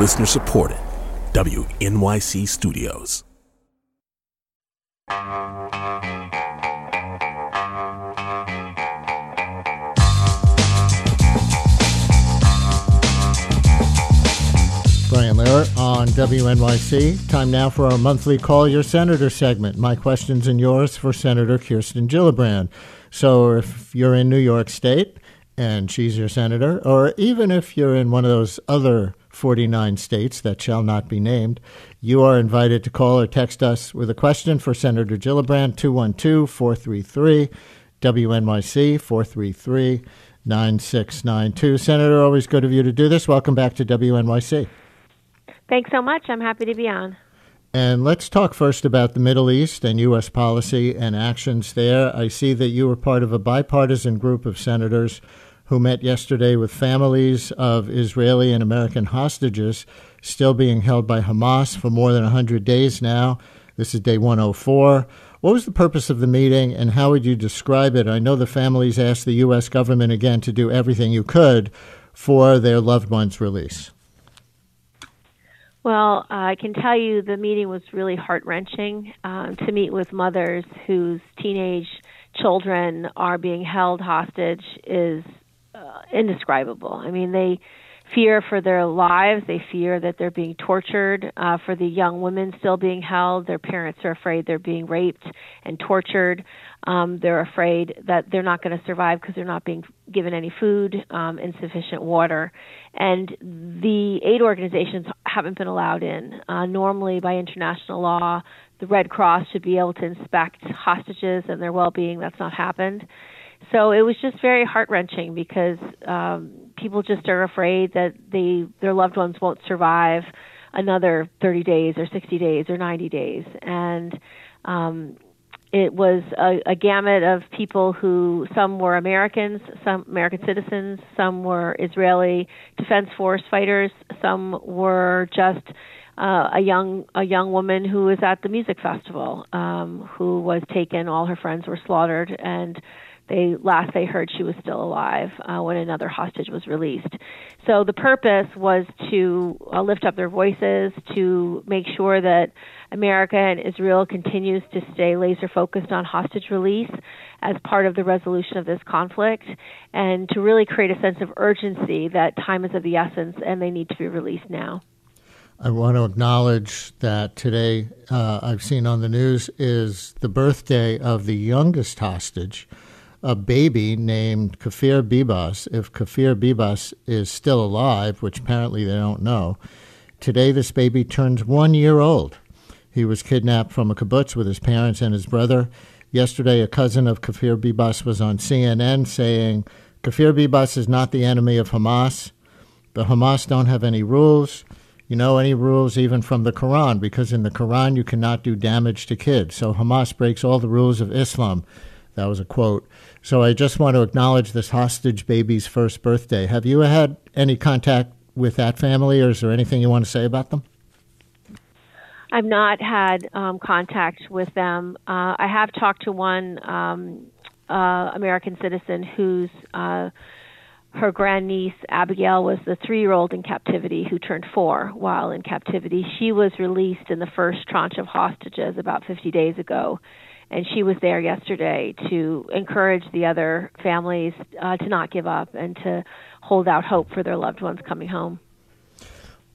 Listener supported. WNYC Studios. Brian Lehrer on WNYC. Time now for our monthly Call Your Senator segment. My questions and yours for Senator Kirsten Gillibrand. So if you're in New York State and she's your senator, or even if you're in one of those other 49 states that shall not be named, you are invited to call or text us with a question for Senator Gillibrand, 212 433 WNYC 433 9692. Senator, always good of you to do this. Welcome back to WNYC. Thanks so much. I'm happy to be on. And let's talk first about the Middle East and U.S. policy and actions there. I see that you were part of a bipartisan group of senators who met yesterday with families of Israeli and American hostages still being held by Hamas for more than 100 days now. This is day 104. What was the purpose of the meeting and how would you describe it? I know the families asked the U.S. government again to do everything you could for their loved ones' release. Well, I can tell you the meeting was really heart wrenching um, to meet with mothers whose teenage children are being held hostage is uh, indescribable. I mean, they fear for their lives. They fear that they're being tortured. Uh, for the young women still being held, their parents are afraid they're being raped and tortured. Um, they're afraid that they're not going to survive because they're not being given any food, um, insufficient water. And the aid organizations haven't been allowed in. Uh, normally, by international law, the Red Cross should be able to inspect hostages and their well being. That's not happened. So it was just very heart wrenching because um, people just are afraid that they their loved ones won't survive another 30 days or 60 days or 90 days, and um, it was a, a gamut of people who some were Americans, some American citizens, some were Israeli Defense Force fighters, some were just uh, a young a young woman who was at the music festival um, who was taken. All her friends were slaughtered, and they last they heard she was still alive uh, when another hostage was released. So the purpose was to uh, lift up their voices, to make sure that America and Israel continues to stay laser focused on hostage release as part of the resolution of this conflict, and to really create a sense of urgency that time is of the essence and they need to be released now. I want to acknowledge that today uh, I've seen on the news is the birthday of the youngest hostage, a baby named Kfir Bibas. If Kfir Bibas is still alive, which apparently they don't know, today this baby turns one year old. He was kidnapped from a kibbutz with his parents and his brother. Yesterday, a cousin of Kfir Bibas was on CNN saying, Kfir Bibas is not the enemy of Hamas. The Hamas don't have any rules. You know, any rules even from the Quran, because in the Quran you cannot do damage to kids. So Hamas breaks all the rules of Islam. That was a quote. So I just want to acknowledge this hostage baby's first birthday. Have you had any contact with that family, or is there anything you want to say about them? I've not had um, contact with them. Uh, I have talked to one um, uh, American citizen whose uh, her grandniece Abigail was the three-year-old in captivity who turned four while in captivity. She was released in the first tranche of hostages about 50 days ago, and she was there yesterday to encourage the other families uh, to not give up and to hold out hope for their loved ones coming home.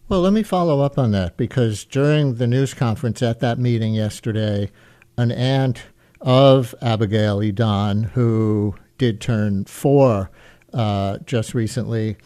Well, let me follow up on that because during the news conference at that meeting yesterday, an aunt of Abigail Edan, who did turn four uh, just recently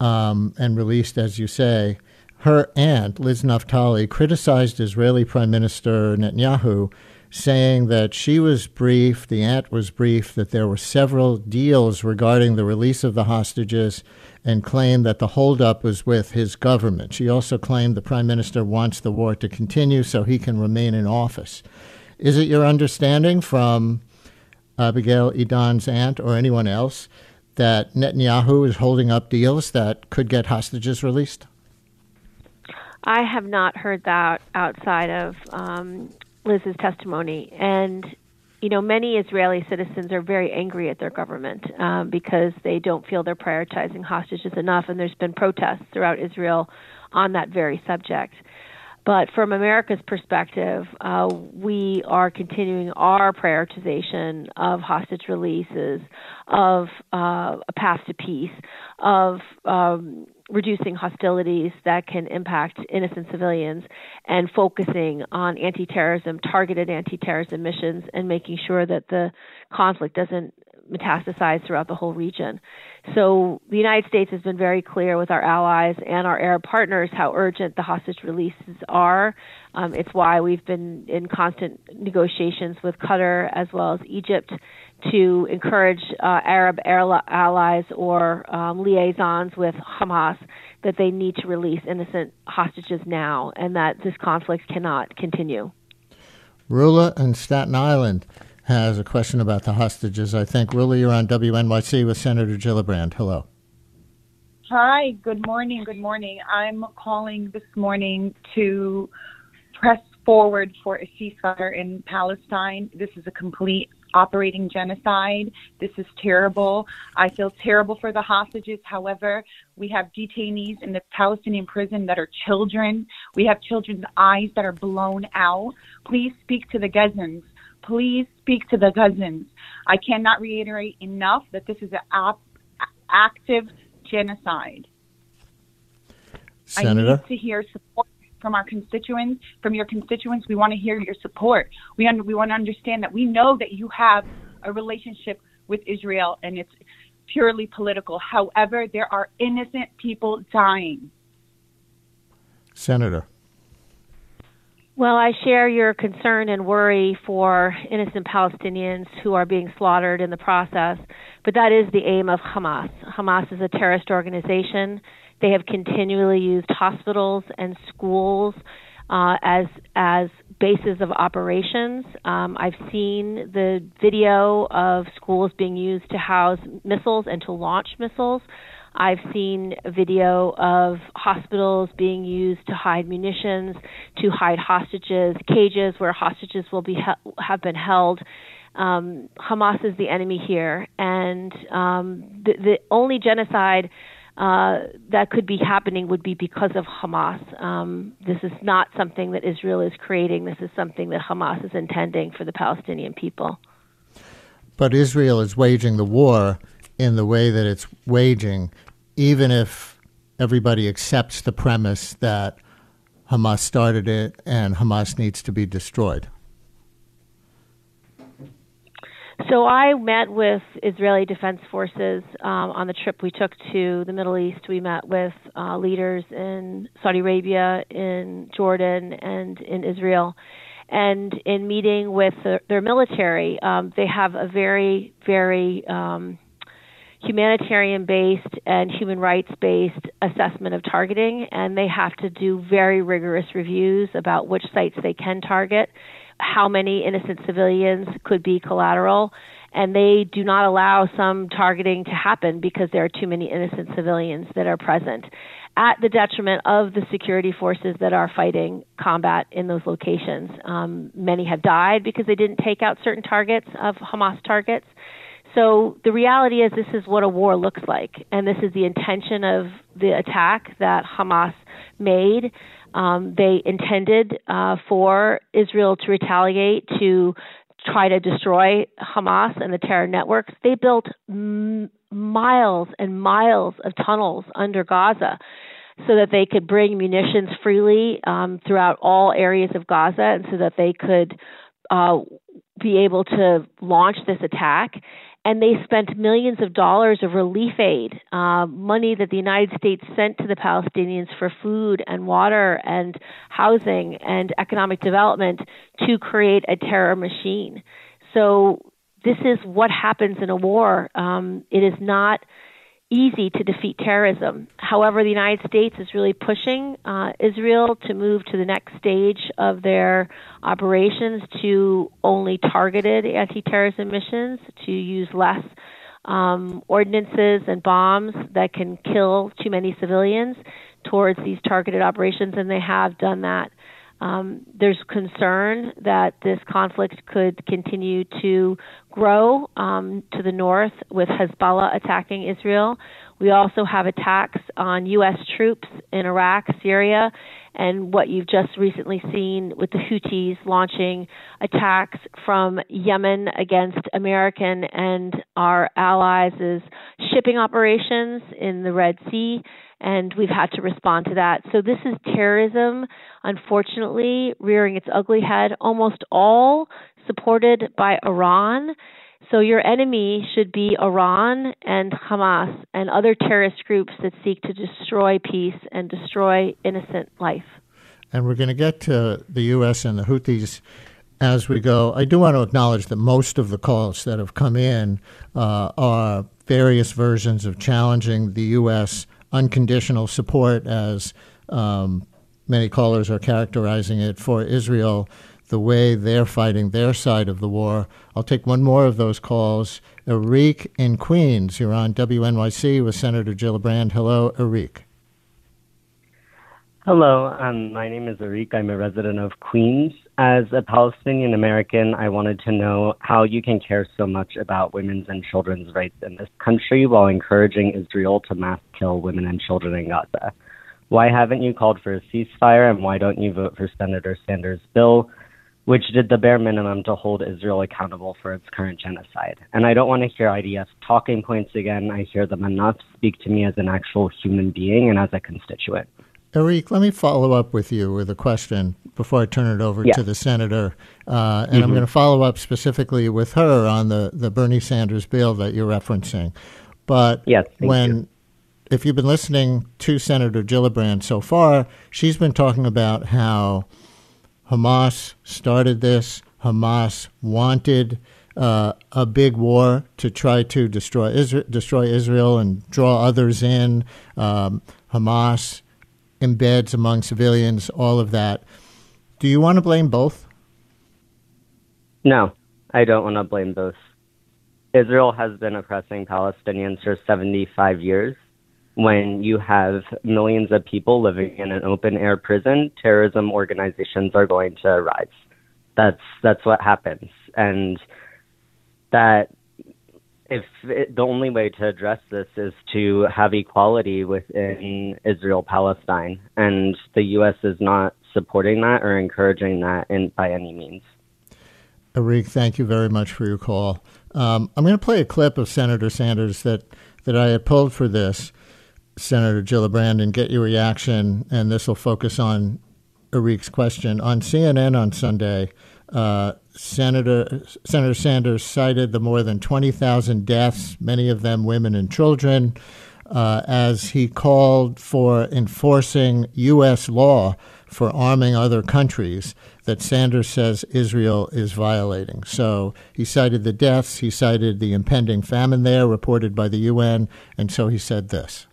um, and released, as you say, her aunt, Liz Naftali, criticized Israeli Prime Minister Netanyahu, saying that she was briefed, the aunt was briefed, that there were several deals regarding the release of the hostages and claimed that the holdup was with his government. She also claimed the prime minister wants the war to continue so he can remain in office. Is it your understanding from Abigail Edan's aunt or anyone else that Netanyahu is holding up deals that could get hostages released? I have not heard that outside of um, Liz's testimony, and you know, many Israeli citizens are very angry at their government um, because they don't feel they're prioritizing hostages enough, and there's been protests throughout Israel on that very subject. But from America's perspective, uh, we are continuing our prioritization of hostage releases, of uh, a path to peace, of um, reducing hostilities that can impact innocent civilians, and focusing on anti terrorism, targeted anti terrorism missions, and making sure that the conflict doesn't metastasize throughout the whole region. So the United States has been very clear with our allies and our Arab partners how urgent the hostage releases are. Um, it's why we've been in constant negotiations with Qatar as well as Egypt to encourage uh, Arab allies or um, liaisons with Hamas that they need to release innocent hostages now and that this conflict cannot continue. Rula and Staten Island has a question about the hostages. I think, Rula, you're on WNYC with Senator Gillibrand. Hello. Hi, good morning. Good morning. I'm calling this morning to press forward for a ceasefire in Palestine. This is a complete operating genocide. This is terrible. I feel terrible for the hostages. However, we have detainees in the Palestinian prison that are children. We have children's eyes that are blown out. Please speak to the Gazans please speak to the cousins. I cannot reiterate enough that this is an active genocide. Senator? I need to hear support from our constituents, from your constituents. We want to hear your support. We, un- we want to understand that we know that you have a relationship with Israel and it's purely political. However, there are innocent people dying. Senator. Well, I share your concern and worry for innocent Palestinians who are being slaughtered in the process, but that is the aim of Hamas. Hamas is a terrorist organization. They have continually used hospitals and schools uh, as as bases of operations. Um, I've seen the video of schools being used to house missiles and to launch missiles. I've seen video of hospitals being used to hide munitions, to hide hostages, cages where hostages will be he- have been held. Um, Hamas is the enemy here, and um, the, the only genocide uh, that could be happening would be because of Hamas. Um, this is not something that Israel is creating. This is something that Hamas is intending for the Palestinian people. But Israel is waging the war in the way that it's waging even if everybody accepts the premise that Hamas started it and Hamas needs to be destroyed? So I met with Israeli Defense Forces um, on the trip we took to the Middle East. We met with uh, leaders in Saudi Arabia, in Jordan, and in Israel. And in meeting with the, their military, um, they have a very, very um, humanitarian based and human rights based assessment of targeting, and they have to do very rigorous reviews about which sites they can target, how many innocent civilians could be collateral, and they do not allow some targeting to happen because there are too many innocent civilians that are present at the detriment of the security forces that are fighting combat in those locations. Um, many have died because they didn't take out certain targets of Hamas targets. So the reality is, this is what a war looks like, and this is the intention of the attack that Hamas made. Um, they intended uh, for Israel to retaliate to try to destroy Hamas and the terror networks. They built m- miles and miles of tunnels under Gaza so that they could bring munitions freely um, throughout all areas of Gaza and so that they could uh, be able to launch this attack and they spent millions of dollars of relief aid, uh, money that the United States sent to the Palestinians for food and water and housing and economic development to create a terror machine. So this is what happens in a war. Um, it is not easy to defeat terrorism. However, the United States is really pushing uh, Israel to move to the next stage of their operations to only targeted anti terrorism missions, to use less um, ordinances and bombs that can kill too many civilians towards these targeted operations, and they have done that. Um, there's concern that this conflict could continue to grow um, to the north with Hezbollah attacking Israel. We also have attacks on U.S. troops in Iraq, Syria, and what you've just recently seen with the Houthis launching attacks from Yemen against American and our allies' shipping operations in the Red Sea, and we've had to respond to that. So this is terrorism, unfortunately, rearing its ugly head, almost all supported by Iran. So your enemy should be Iran and Hamas and other terrorist groups that seek to destroy peace and destroy innocent life. And we're going to get to the U.S. and the Houthis as we go. I do want to acknowledge that most of the calls that have come in uh, are various versions of challenging the U.S. unconditional support, as um, many callers are characterizing it, for Israel the way they're fighting their side of the war. I'll take one more of those calls. Eric in Queens, you're on WNYC with Senator Gillibrand. Hello, Eric. Hello, um, my name is Eric. I'm a resident of Queens. As a Palestinian American, I wanted to know how you can care so much about women's and children's rights in this country while encouraging Israel to mass kill women and children in Gaza. Why haven't you called for a ceasefire, and why don't you vote for Senator Sanders' bill which did the bare minimum to hold Israel accountable for its current genocide. And I don't want to hear IDF talking points again. I hear them enough speak to me as an actual human being and as a constituent. Eric, let me follow up with you with a question before I turn it over yeah. to the senator. Uh, and mm-hmm. I'm going to follow up specifically with her on the, the Bernie Sanders bill that you're referencing. But yes, when you. if you've been listening to Senator Gillibrand so far, she's been talking about how Hamas started this. Hamas wanted uh, a big war to try to destroy Israel, destroy Israel and draw others in. Um, Hamas embeds among civilians, all of that. Do you want to blame both? No, I don't want to blame both. Israel has been oppressing Palestinians for 75 years when you have millions of people living in an open air prison, terrorism organizations are going to rise. That's that's what happens, and that if it, the only way to address this is to have equality within Israel Palestine, and the U.S. is not supporting that or encouraging that in, by any means. Eric, thank you very much for your call. Um, I'm going to play a clip of Senator Sanders that, that I had pulled for this. Senator Gillibrand and get your reaction. And this will focus on Eric's question. On CNN on Sunday, uh, Senator, Senator Sanders cited the more than 20,000 deaths, many of them women and children, uh, as he called for enforcing U.S. law for arming other countries that Sanders says Israel is violating. So he cited the deaths, he cited the impending famine there reported by the UN, and so he said this.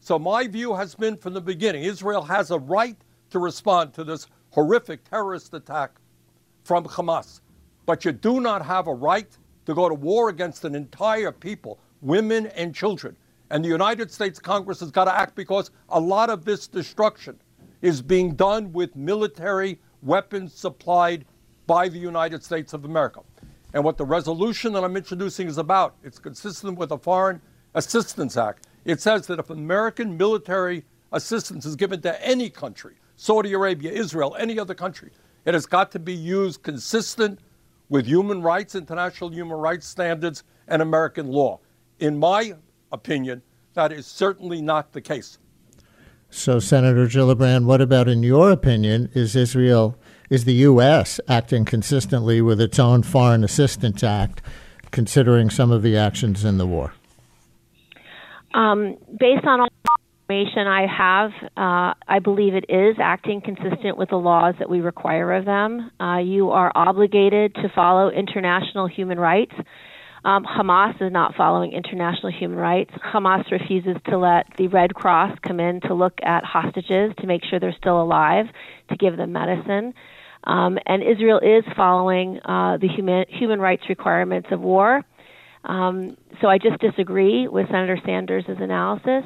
So my view has been from the beginning Israel has a right to respond to this horrific terrorist attack from Hamas. But you do not have a right to go to war against an entire people, women and children. And the United States Congress has got to act because a lot of this destruction is being done with military weapons supplied by the United States of America. And what the resolution that I'm introducing is about, it's consistent with the Foreign Assistance Act. It says that if American military assistance is given to any country, Saudi Arabia, Israel, any other country, it has got to be used consistent with human rights, international human rights standards, and American law. In my opinion, that is certainly not the case. So, Senator Gillibrand, what about in your opinion? Is Israel, is the U.S. acting consistently with its own Foreign Assistance Act, considering some of the actions in the war? Um, based on all the information I have, uh, I believe it is acting consistent with the laws that we require of them. Uh, you are obligated to follow international human rights. Um, Hamas is not following international human rights. Hamas refuses to let the Red Cross come in to look at hostages to make sure they're still alive, to give them medicine. Um, and Israel is following uh, the human, human rights requirements of war. Um, so I just disagree with Senator Sanders' analysis.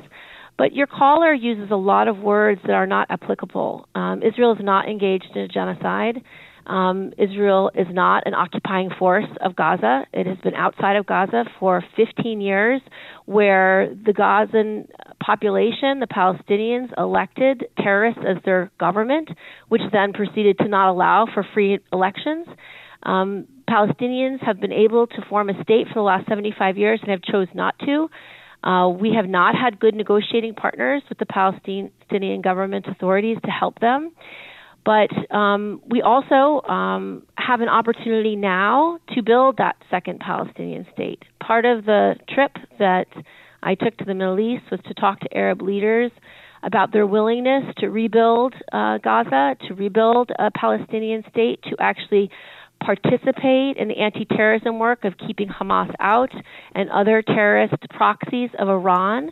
But your caller uses a lot of words that are not applicable. Um, Israel is not engaged in a genocide. Um, Israel is not an occupying force of Gaza. It has been outside of Gaza for 15 years, where the Gazan population, the Palestinians, elected terrorists as their government, which then proceeded to not allow for free elections. Um, Palestinians have been able to form a state for the last 75 years and have chose not to. Uh, we have not had good negotiating partners with the Palestinian government authorities to help them. But um, we also um, have an opportunity now to build that second Palestinian state. Part of the trip that I took to the Middle East was to talk to Arab leaders about their willingness to rebuild uh, Gaza, to rebuild a Palestinian state, to actually participate in the anti terrorism work of keeping Hamas out and other terrorist proxies of Iran.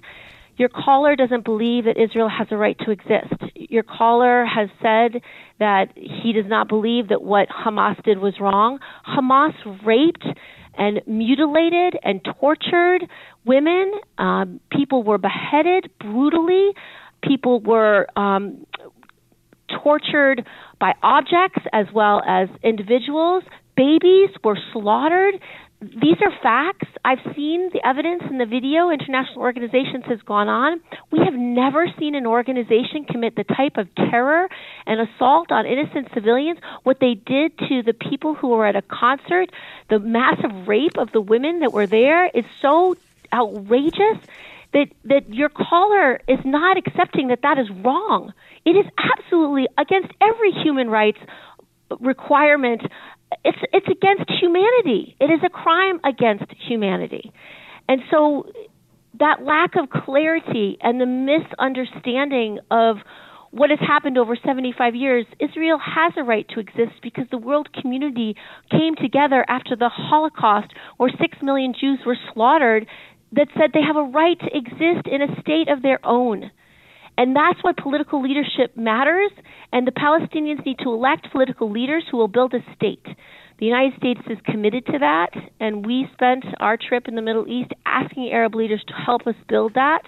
Your caller doesn't believe that Israel has a right to exist. Your caller has said that he does not believe that what Hamas did was wrong. Hamas raped and mutilated and tortured women. Um, people were beheaded brutally. People were um, tortured by objects as well as individuals. Babies were slaughtered these are facts. I've seen the evidence in the video international organizations has gone on. We have never seen an organization commit the type of terror and assault on innocent civilians. What they did to the people who were at a concert, the massive rape of the women that were there is so outrageous that that your caller is not accepting that that is wrong. It is absolutely against every human rights requirement it's it's against humanity. It is a crime against humanity. And so that lack of clarity and the misunderstanding of what has happened over 75 years, Israel has a right to exist because the world community came together after the Holocaust, where six million Jews were slaughtered, that said they have a right to exist in a state of their own. And that's why political leadership matters, and the Palestinians need to elect political leaders who will build a state. The United States is committed to that, and we spent our trip in the Middle East asking Arab leaders to help us build that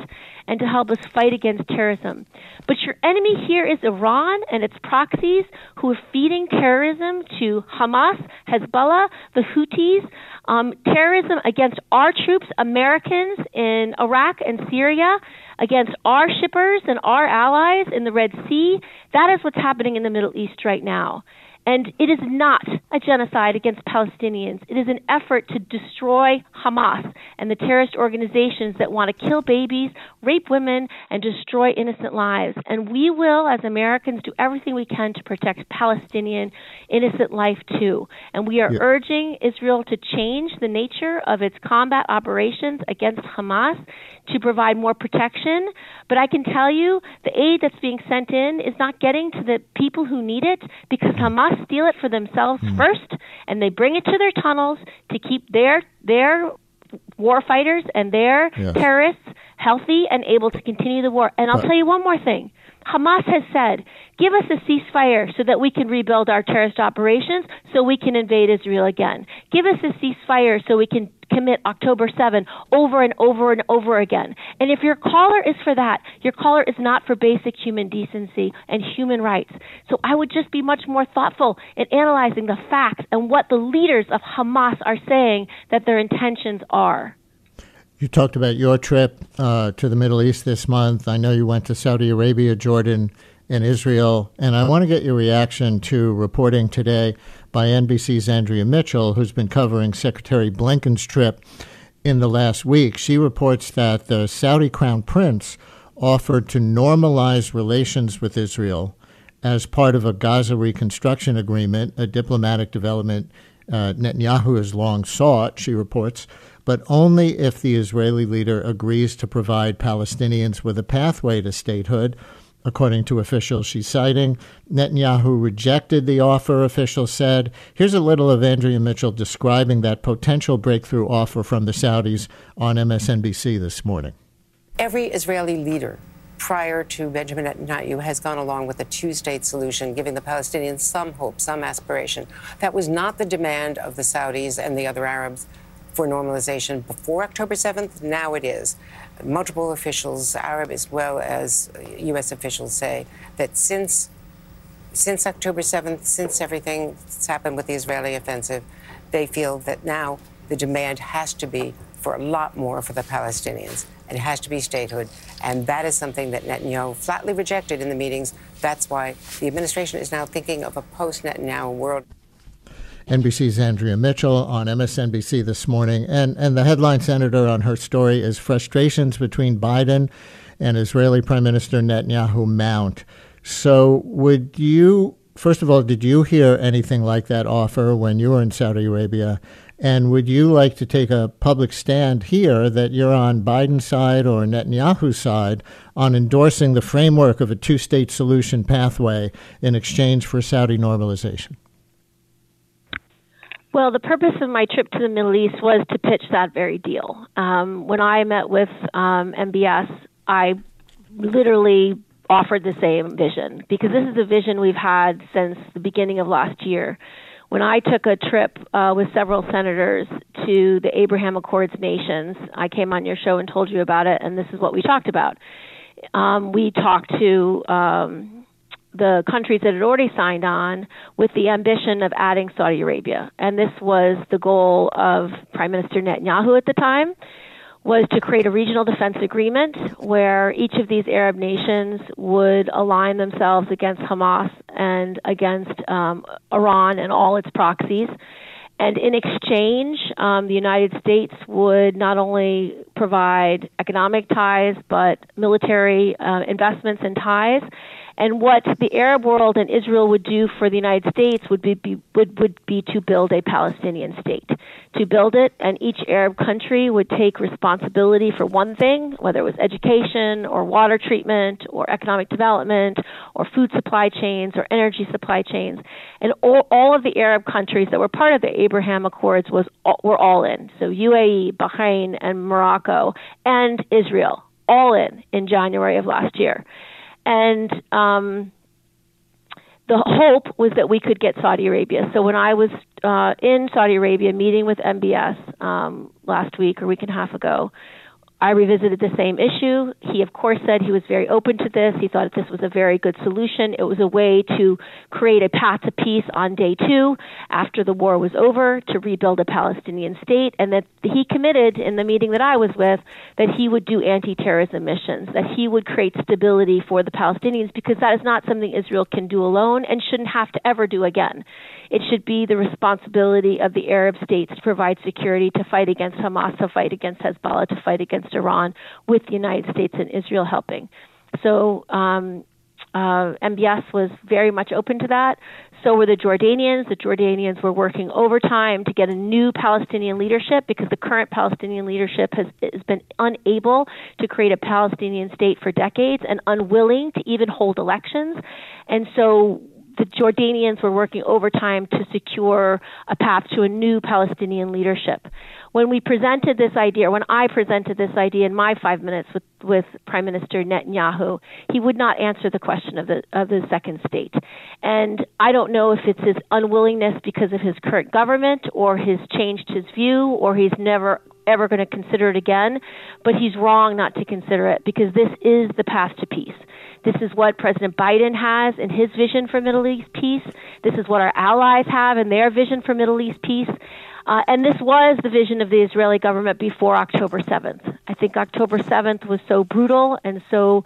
and to help us fight against terrorism. But your enemy here is Iran and its proxies who are feeding terrorism to Hamas, Hezbollah, the Houthis, um, terrorism against our troops, Americans in Iraq and Syria against our shippers and our allies in the Red Sea. That is what's happening in the Middle East right now. And it is not a genocide against Palestinians. It is an effort to destroy Hamas and the terrorist organizations that want to kill babies, rape women, and destroy innocent lives. And we will, as Americans, do everything we can to protect Palestinian innocent life too. And we are yeah. urging Israel to change the nature of its combat operations against Hamas to provide more protection. But I can tell you the aid that's being sent in is not getting to the people who need it because mm-hmm. Hamas steal it for themselves mm. first and they bring it to their tunnels to keep their their war fighters and their yes. terrorists healthy and able to continue the war. And I'll but, tell you one more thing. Hamas has said, give us a ceasefire so that we can rebuild our terrorist operations so we can invade Israel again. Give us a ceasefire so we can commit October 7 over and over and over again. And if your caller is for that, your caller is not for basic human decency and human rights. So I would just be much more thoughtful in analyzing the facts and what the leaders of Hamas are saying that their intentions are. You talked about your trip uh, to the Middle East this month. I know you went to Saudi Arabia, Jordan, and Israel. And I want to get your reaction to reporting today by NBC's Andrea Mitchell, who's been covering Secretary Blinken's trip in the last week. She reports that the Saudi Crown Prince offered to normalize relations with Israel as part of a Gaza reconstruction agreement, a diplomatic development uh, Netanyahu has long sought, she reports but only if the Israeli leader agrees to provide Palestinians with a pathway to statehood. According to officials she's citing, Netanyahu rejected the offer, officials said. Here's a little of Andrea Mitchell describing that potential breakthrough offer from the Saudis on MSNBC this morning. Every Israeli leader prior to Benjamin Netanyahu has gone along with a two state solution, giving the Palestinians some hope, some aspiration. That was not the demand of the Saudis and the other Arabs for normalization before October 7th. Now it is. Multiple officials, Arab as well as U.S. officials, say that since since October 7th, since everything that's happened with the Israeli offensive, they feel that now the demand has to be for a lot more for the Palestinians. It has to be statehood. And that is something that Netanyahu flatly rejected in the meetings. That's why the administration is now thinking of a post Netanyahu world. NBC's Andrea Mitchell on MSNBC this morning. And, and the headline, Senator, on her story is frustrations between Biden and Israeli Prime Minister Netanyahu mount. So, would you, first of all, did you hear anything like that offer when you were in Saudi Arabia? And would you like to take a public stand here that you're on Biden's side or Netanyahu's side on endorsing the framework of a two state solution pathway in exchange for Saudi normalization? Well, the purpose of my trip to the Middle East was to pitch that very deal. Um, when I met with um, MBS, I literally offered the same vision because this is a vision we've had since the beginning of last year. When I took a trip uh, with several senators to the Abraham Accords nations, I came on your show and told you about it, and this is what we talked about. Um, we talked to um, the countries that had already signed on with the ambition of adding Saudi Arabia. And this was the goal of Prime Minister Netanyahu at the time was to create a regional defense agreement where each of these Arab nations would align themselves against Hamas and against um, Iran and all its proxies. And in exchange, um, the United States would not only provide economic ties, but military uh, investments and ties. And what the Arab world and Israel would do for the United States would be, be would, would be to build a Palestinian state. To build it, and each Arab country would take responsibility for one thing, whether it was education or water treatment or economic development or food supply chains or energy supply chains. And all, all of the Arab countries that were part of the Abraham Accords was were all in. So UAE, Bahrain, and Morocco, and Israel, all in in January of last year and um, the hope was that we could get Saudi Arabia. So when I was uh, in Saudi Arabia meeting with MBS um, last week or week and a half ago, I revisited the same issue. He, of course, said he was very open to this. He thought this was a very good solution. It was a way to create a path to peace on day two after the war was over to rebuild a Palestinian state, and that he committed in the meeting that I was with that he would do anti terrorism missions, that he would create stability for the Palestinians because that is not something Israel can do alone and shouldn't have to ever do again. It should be the responsibility of the Arab states to provide security, to fight against Hamas, to fight against Hezbollah, to fight against Iran, with the United States and Israel helping. So um, uh, MBS was very much open to that. So were the Jordanians. The Jordanians were working overtime to get a new Palestinian leadership because the current Palestinian leadership has, has been unable to create a Palestinian state for decades and unwilling to even hold elections. And so the Jordanians were working overtime to secure a path to a new Palestinian leadership. When we presented this idea, when I presented this idea in my five minutes with, with Prime Minister Netanyahu, he would not answer the question of the of the second state. And I don't know if it's his unwillingness because of his current government, or he's changed his view, or he's never ever going to consider it again. But he's wrong not to consider it because this is the path to peace. This is what President Biden has in his vision for Middle East peace. This is what our allies have in their vision for Middle East peace. Uh, and this was the vision of the Israeli government before October 7th. I think October 7th was so brutal and so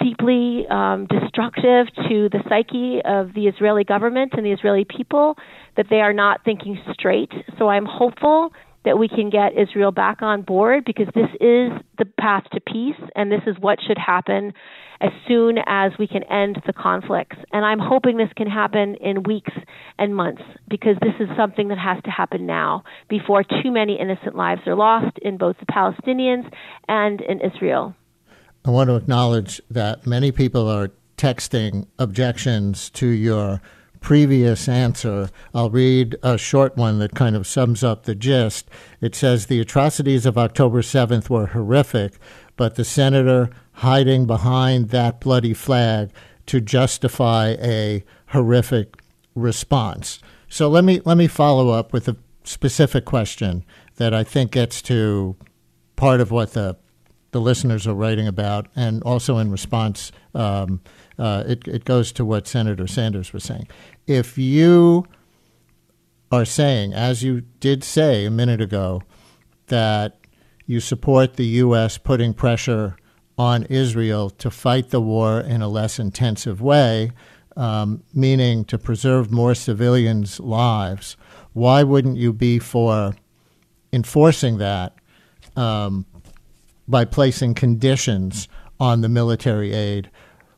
deeply um, destructive to the psyche of the Israeli government and the Israeli people that they are not thinking straight. So I'm hopeful that we can get Israel back on board because this is the path to peace and this is what should happen as soon as we can end the conflicts. And I'm hoping this can happen in weeks and months because this is something that has to happen now before too many innocent lives are lost in both the Palestinians and in Israel. I want to acknowledge that many people are texting objections to your previous answer. I'll read a short one that kind of sums up the gist. It says the atrocities of October 7th were horrific, but the senator hiding behind that bloody flag to justify a horrific response. So let me let me follow up with a specific question that I think gets to part of what the the listeners are writing about, and also in response, um, uh, it, it goes to what Senator Sanders was saying. If you are saying, as you did say a minute ago, that you support the U.S. putting pressure on Israel to fight the war in a less intensive way, um, meaning to preserve more civilians' lives, why wouldn't you be for enforcing that um, by placing conditions on the military aid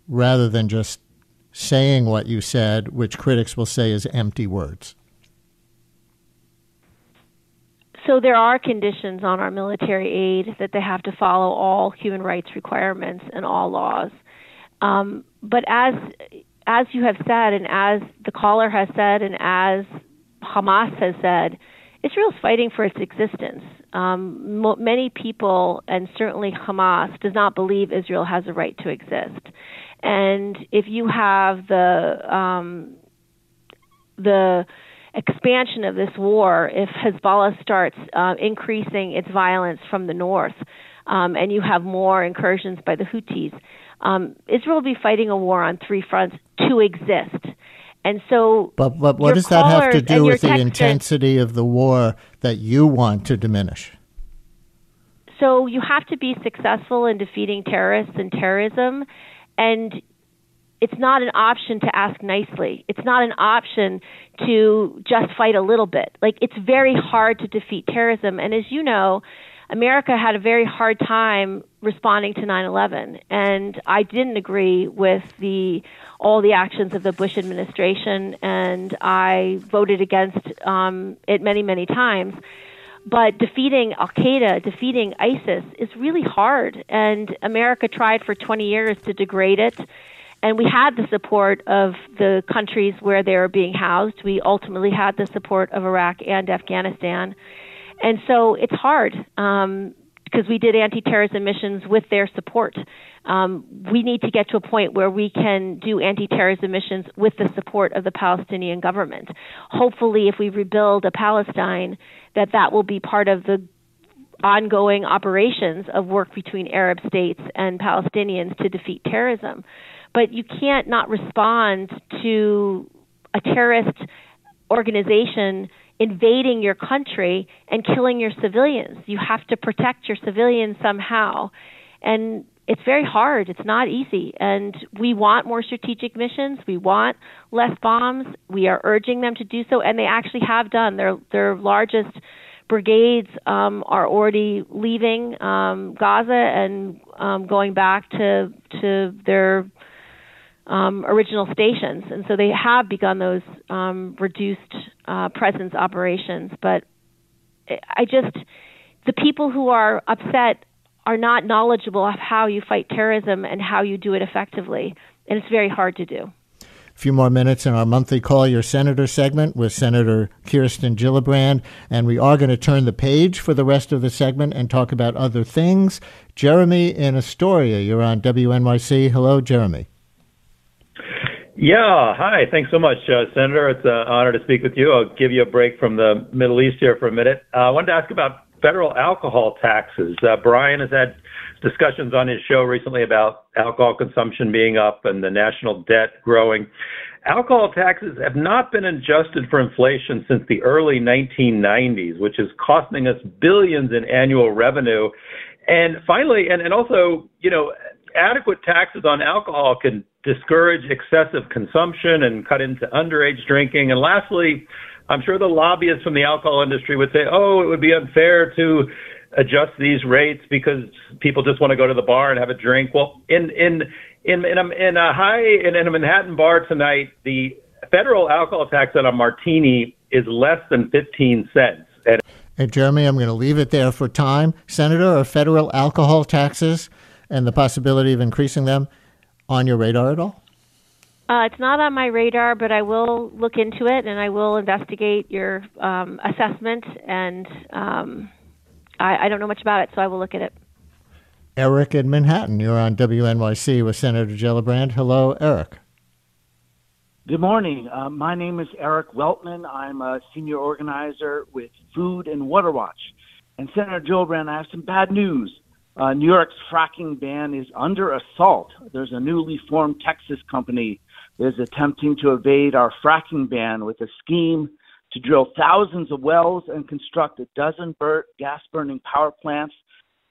rather than just saying what you said, which critics will say is empty words? So there are conditions on our military aid that they have to follow all human rights requirements and all laws. Um, but as as you have said, and as the caller has said, and as Hamas has said, Israel's fighting for its existence. Um, mo- many people, and certainly Hamas, does not believe Israel has a right to exist. And if you have the um, the expansion of this war, if Hezbollah starts uh, increasing its violence from the north, um, and you have more incursions by the Houthis, um, Israel will be fighting a war on three fronts to exist. And so, but but what does that have to do with the intensity of the war that you want to diminish? So you have to be successful in defeating terrorists and terrorism, and it's not an option to ask nicely. It's not an option to just fight a little bit. Like it's very hard to defeat terrorism, and as you know, America had a very hard time responding to 9/11, and I didn't agree with the all the actions of the Bush administration, and I voted against um, it many, many times. But defeating Al Qaeda, defeating ISIS is really hard, and America tried for 20 years to degrade it. And we had the support of the countries where they were being housed. We ultimately had the support of Iraq and Afghanistan. And so it's hard um, because we did anti-terrorism missions with their support. Um, we need to get to a point where we can do anti-terrorism missions with the support of the Palestinian government. Hopefully, if we rebuild a Palestine, that that will be part of the ongoing operations of work between Arab states and Palestinians to defeat terrorism. But you can't not respond to a terrorist organization invading your country and killing your civilians. You have to protect your civilians somehow. And it's very hard. It's not easy. And we want more strategic missions. We want less bombs. We are urging them to do so, and they actually have done. Their their largest brigades um, are already leaving um, Gaza and um, going back to to their um, original stations, and so they have begun those um, reduced uh, presence operations. But I just the people who are upset are not knowledgeable of how you fight terrorism and how you do it effectively, and it's very hard to do. A few more minutes in our monthly Call Your Senator segment with Senator Kirsten Gillibrand, and we are going to turn the page for the rest of the segment and talk about other things. Jeremy in Astoria, you're on WNYC. Hello, Jeremy. Yeah, hi. Thanks so much, uh, Senator. It's an honor to speak with you. I'll give you a break from the Middle East here for a minute. Uh, I wanted to ask about federal alcohol taxes. Uh, Brian has had discussions on his show recently about alcohol consumption being up and the national debt growing. Alcohol taxes have not been adjusted for inflation since the early 1990s, which is costing us billions in annual revenue. And finally, and, and also, you know, adequate taxes on alcohol can discourage excessive consumption and cut into underage drinking. And lastly, I'm sure the lobbyists from the alcohol industry would say, oh, it would be unfair to adjust these rates because people just want to go to the bar and have a drink. Well, in in in in a, in a high in, in a Manhattan bar tonight, the federal alcohol tax on a martini is less than 15 cents. And Hey, Jeremy, I'm going to leave it there for time. Senator, are federal alcohol taxes and the possibility of increasing them on your radar at all? Uh, it's not on my radar, but I will look into it and I will investigate your um, assessment. And um, I, I, don't know much about it, so I will look at it. Eric in Manhattan, you're on WNYC with Senator Gillibrand. Hello, Eric. Good morning. Uh, my name is Eric Weltman. I'm a senior organizer with Food and Water Watch. And Senator Gillibrand, I have some bad news. Uh, New York's fracking ban is under assault. There's a newly formed Texas company that is attempting to evade our fracking ban with a scheme to drill thousands of wells and construct a dozen gas burning power plants.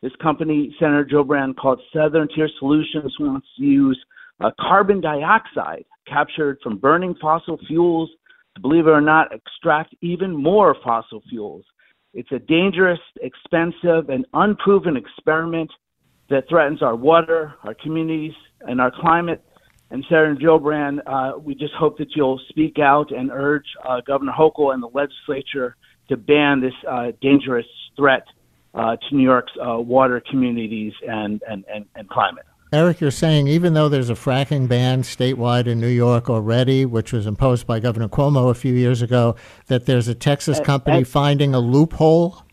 This company, Senator Gillibrand, called Southern Tier Solutions, wants to use uh, carbon dioxide captured from burning fossil fuels to, believe it or not, extract even more fossil fuels. It's a dangerous, expensive, and unproven experiment that threatens our water, our communities, and our climate. And Senator Gillibrand, uh, we just hope that you'll speak out and urge uh, Governor Hochul and the legislature to ban this uh, dangerous threat uh, to New York's uh, water communities and, and, and, and climate. Eric, you're saying even though there's a fracking ban statewide in New York already, which was imposed by Governor Cuomo a few years ago, that there's a Texas company finding a loophole?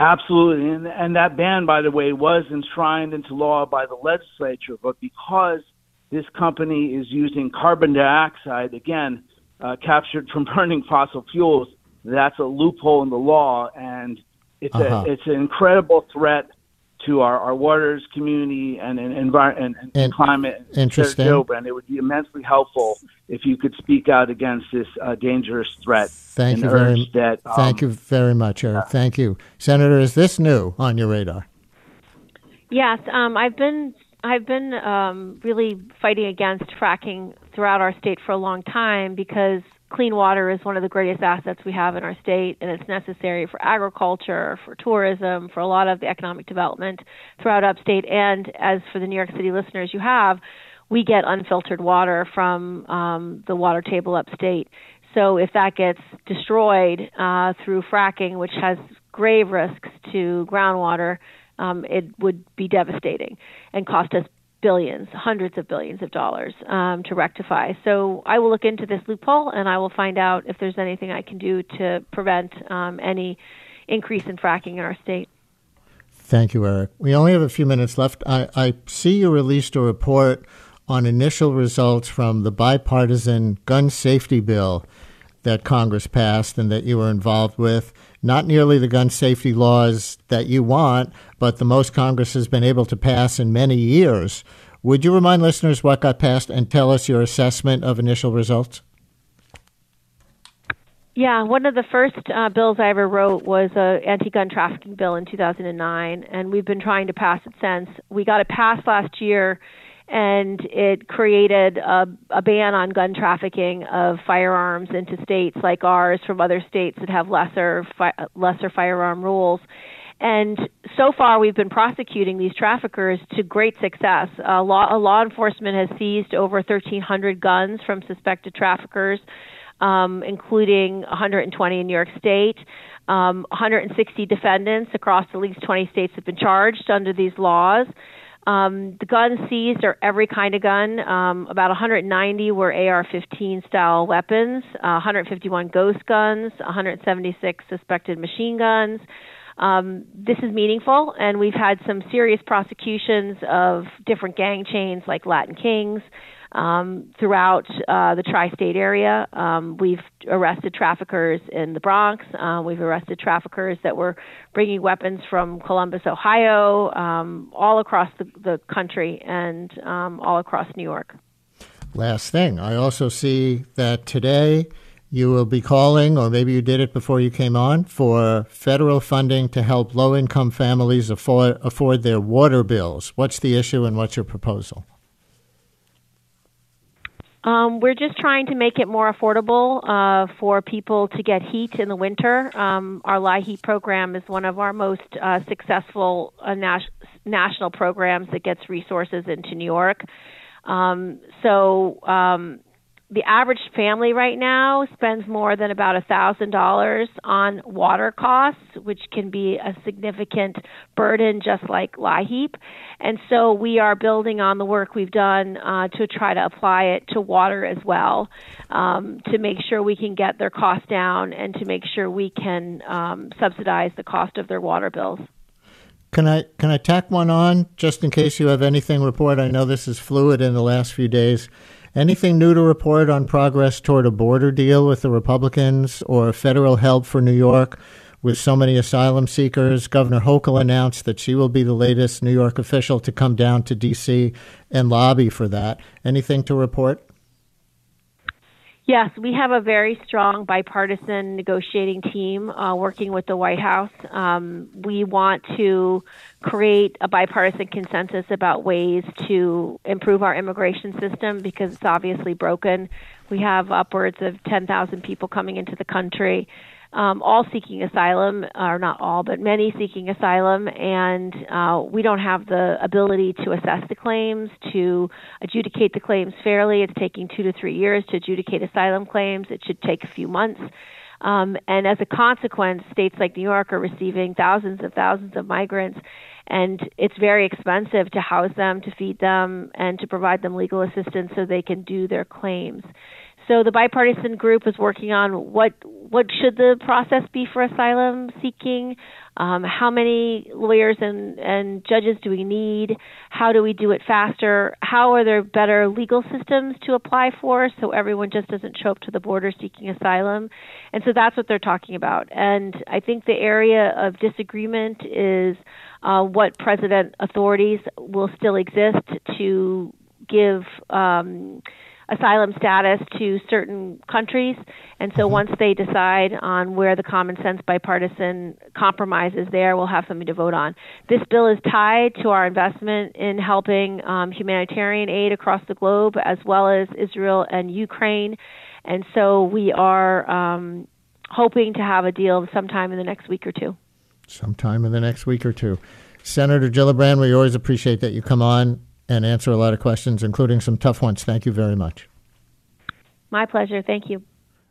Absolutely. And, and that ban, by the way, was enshrined into law by the legislature. But because this company is using carbon dioxide, again, uh, captured from burning fossil fuels, that's a loophole in the law. And it's, uh-huh. a, it's an incredible threat to our, our waters community and, and, environment and, and, climate. Interesting. And it would be immensely helpful if you could speak out against this uh, dangerous threat. Thank you very that, um, Thank you very much, Eric. thank you, Senator. Is this new on your radar? Yes, um, I've been I've been um, really fighting against fracking throughout our state for a long time because clean water is one of the greatest assets we have in our state, and it's necessary for agriculture, for tourism, for a lot of the economic development throughout upstate. And as for the New York City listeners you have, we get unfiltered water from um, the water table upstate. So if that gets destroyed uh, through fracking, which has grave risks to groundwater, um, it would be devastating and cost us billions, hundreds of billions of dollars um, to rectify. So I will look into this loophole and I will find out if there's anything I can do to prevent um, any increase in fracking in our state. Thank you, Eric. We only have a few minutes left. I, I see you released a report on initial results from the bipartisan gun safety bill that Congress passed and that you were involved with. Not nearly the gun safety laws that you want, but the most Congress has been able to pass in many years. Would you remind listeners what got passed and tell us your assessment of initial results? Yeah, one of the first uh, bills I ever wrote was a anti-gun trafficking bill in 2009, and we've been trying to pass it since. We got it passed last year and it created a, a, ban on gun trafficking of firearms into states like ours from other states that have lesser fi- lesser firearm rules. And so far, we've been prosecuting these traffickers to great success. Law, law enforcement has seized over 1,300 guns from suspected traffickers, um, including 120 in New York State. Um, 160 defendants across at least 20 states have been charged under these laws. Um, the guns seized are every kind of gun. Um, about 190 were AR-15 style weapons, uh, 151 ghost guns, 176 suspected machine guns. Um, this is meaningful, and we've had some serious prosecutions of different gang chains like Latin Kings um, throughout uh, the tri-state area. Um, we've arrested traffickers in the Bronx. Uh, we've arrested traffickers that were bringing weapons from Columbus, Ohio, um, all across the, the country and um, all across New York. Last thing, I also see that today you will be calling, or maybe you did it before you came on, for federal funding to help low income families afford, afford their water bills. What's the issue and what's your proposal? Um, we're just trying to make it more affordable uh, for people to get heat in the winter. Um, our LIHEAP program is one of our most uh, successful uh, nas- national programs that gets resources into New York. Um, so um, the average family right now spends more than about a thousand dollars on water costs, which can be a significant burden, just like LIHEAP. And so we are building on the work we've done uh, to try to apply it to water as well, um, to make sure we can get their costs down and to make sure we can um, subsidize the cost of their water bills. Can I can I tack one on just in case you have anything report? I know this is fluid in the last few days. Anything new to report on progress toward a border deal with the Republicans or federal help for New York with so many asylum seekers. Governor Hochul announced that she will be the latest New York official to come down to D.C. and lobby for that. Anything to report? Yes, we have a very strong bipartisan negotiating team uh, working with the White House. Um, we want to create a bipartisan consensus about ways to improve our immigration system because it's obviously broken. We have upwards of 10,000 people coming into the country um, all seeking asylum, or not all, but many seeking asylum, and uh, we don't have the ability to assess the claims, to adjudicate the claims fairly. It's taking two to three years to adjudicate asylum claims. It should take a few months. Um, and as a consequence, states like New York are receiving thousands of thousands of migrants, and it's very expensive to house them, to feed them, and to provide them legal assistance so they can do their claims. So the bipartisan group is working on what what should the process be for asylum seeking? Um, how many lawyers and, and judges do we need? How do we do it faster? How are there better legal systems to apply for so everyone just doesn't show up to the border seeking asylum? And so that's what they're talking about. And I think the area of disagreement is uh, what president authorities will still exist to give. Um, asylum status to certain countries. And so mm-hmm. once they decide on where the common sense bipartisan compromise is there, we'll have something to vote on. This bill is tied to our investment in helping um, humanitarian aid across the globe, as well as Israel and Ukraine. And so we are um, hoping to have a deal sometime in the next week or two. Sometime in the next week or two. Senator Gillibrand, we always appreciate that you come on and answer a lot of questions, including some tough ones. Thank you very much. My pleasure. Thank you.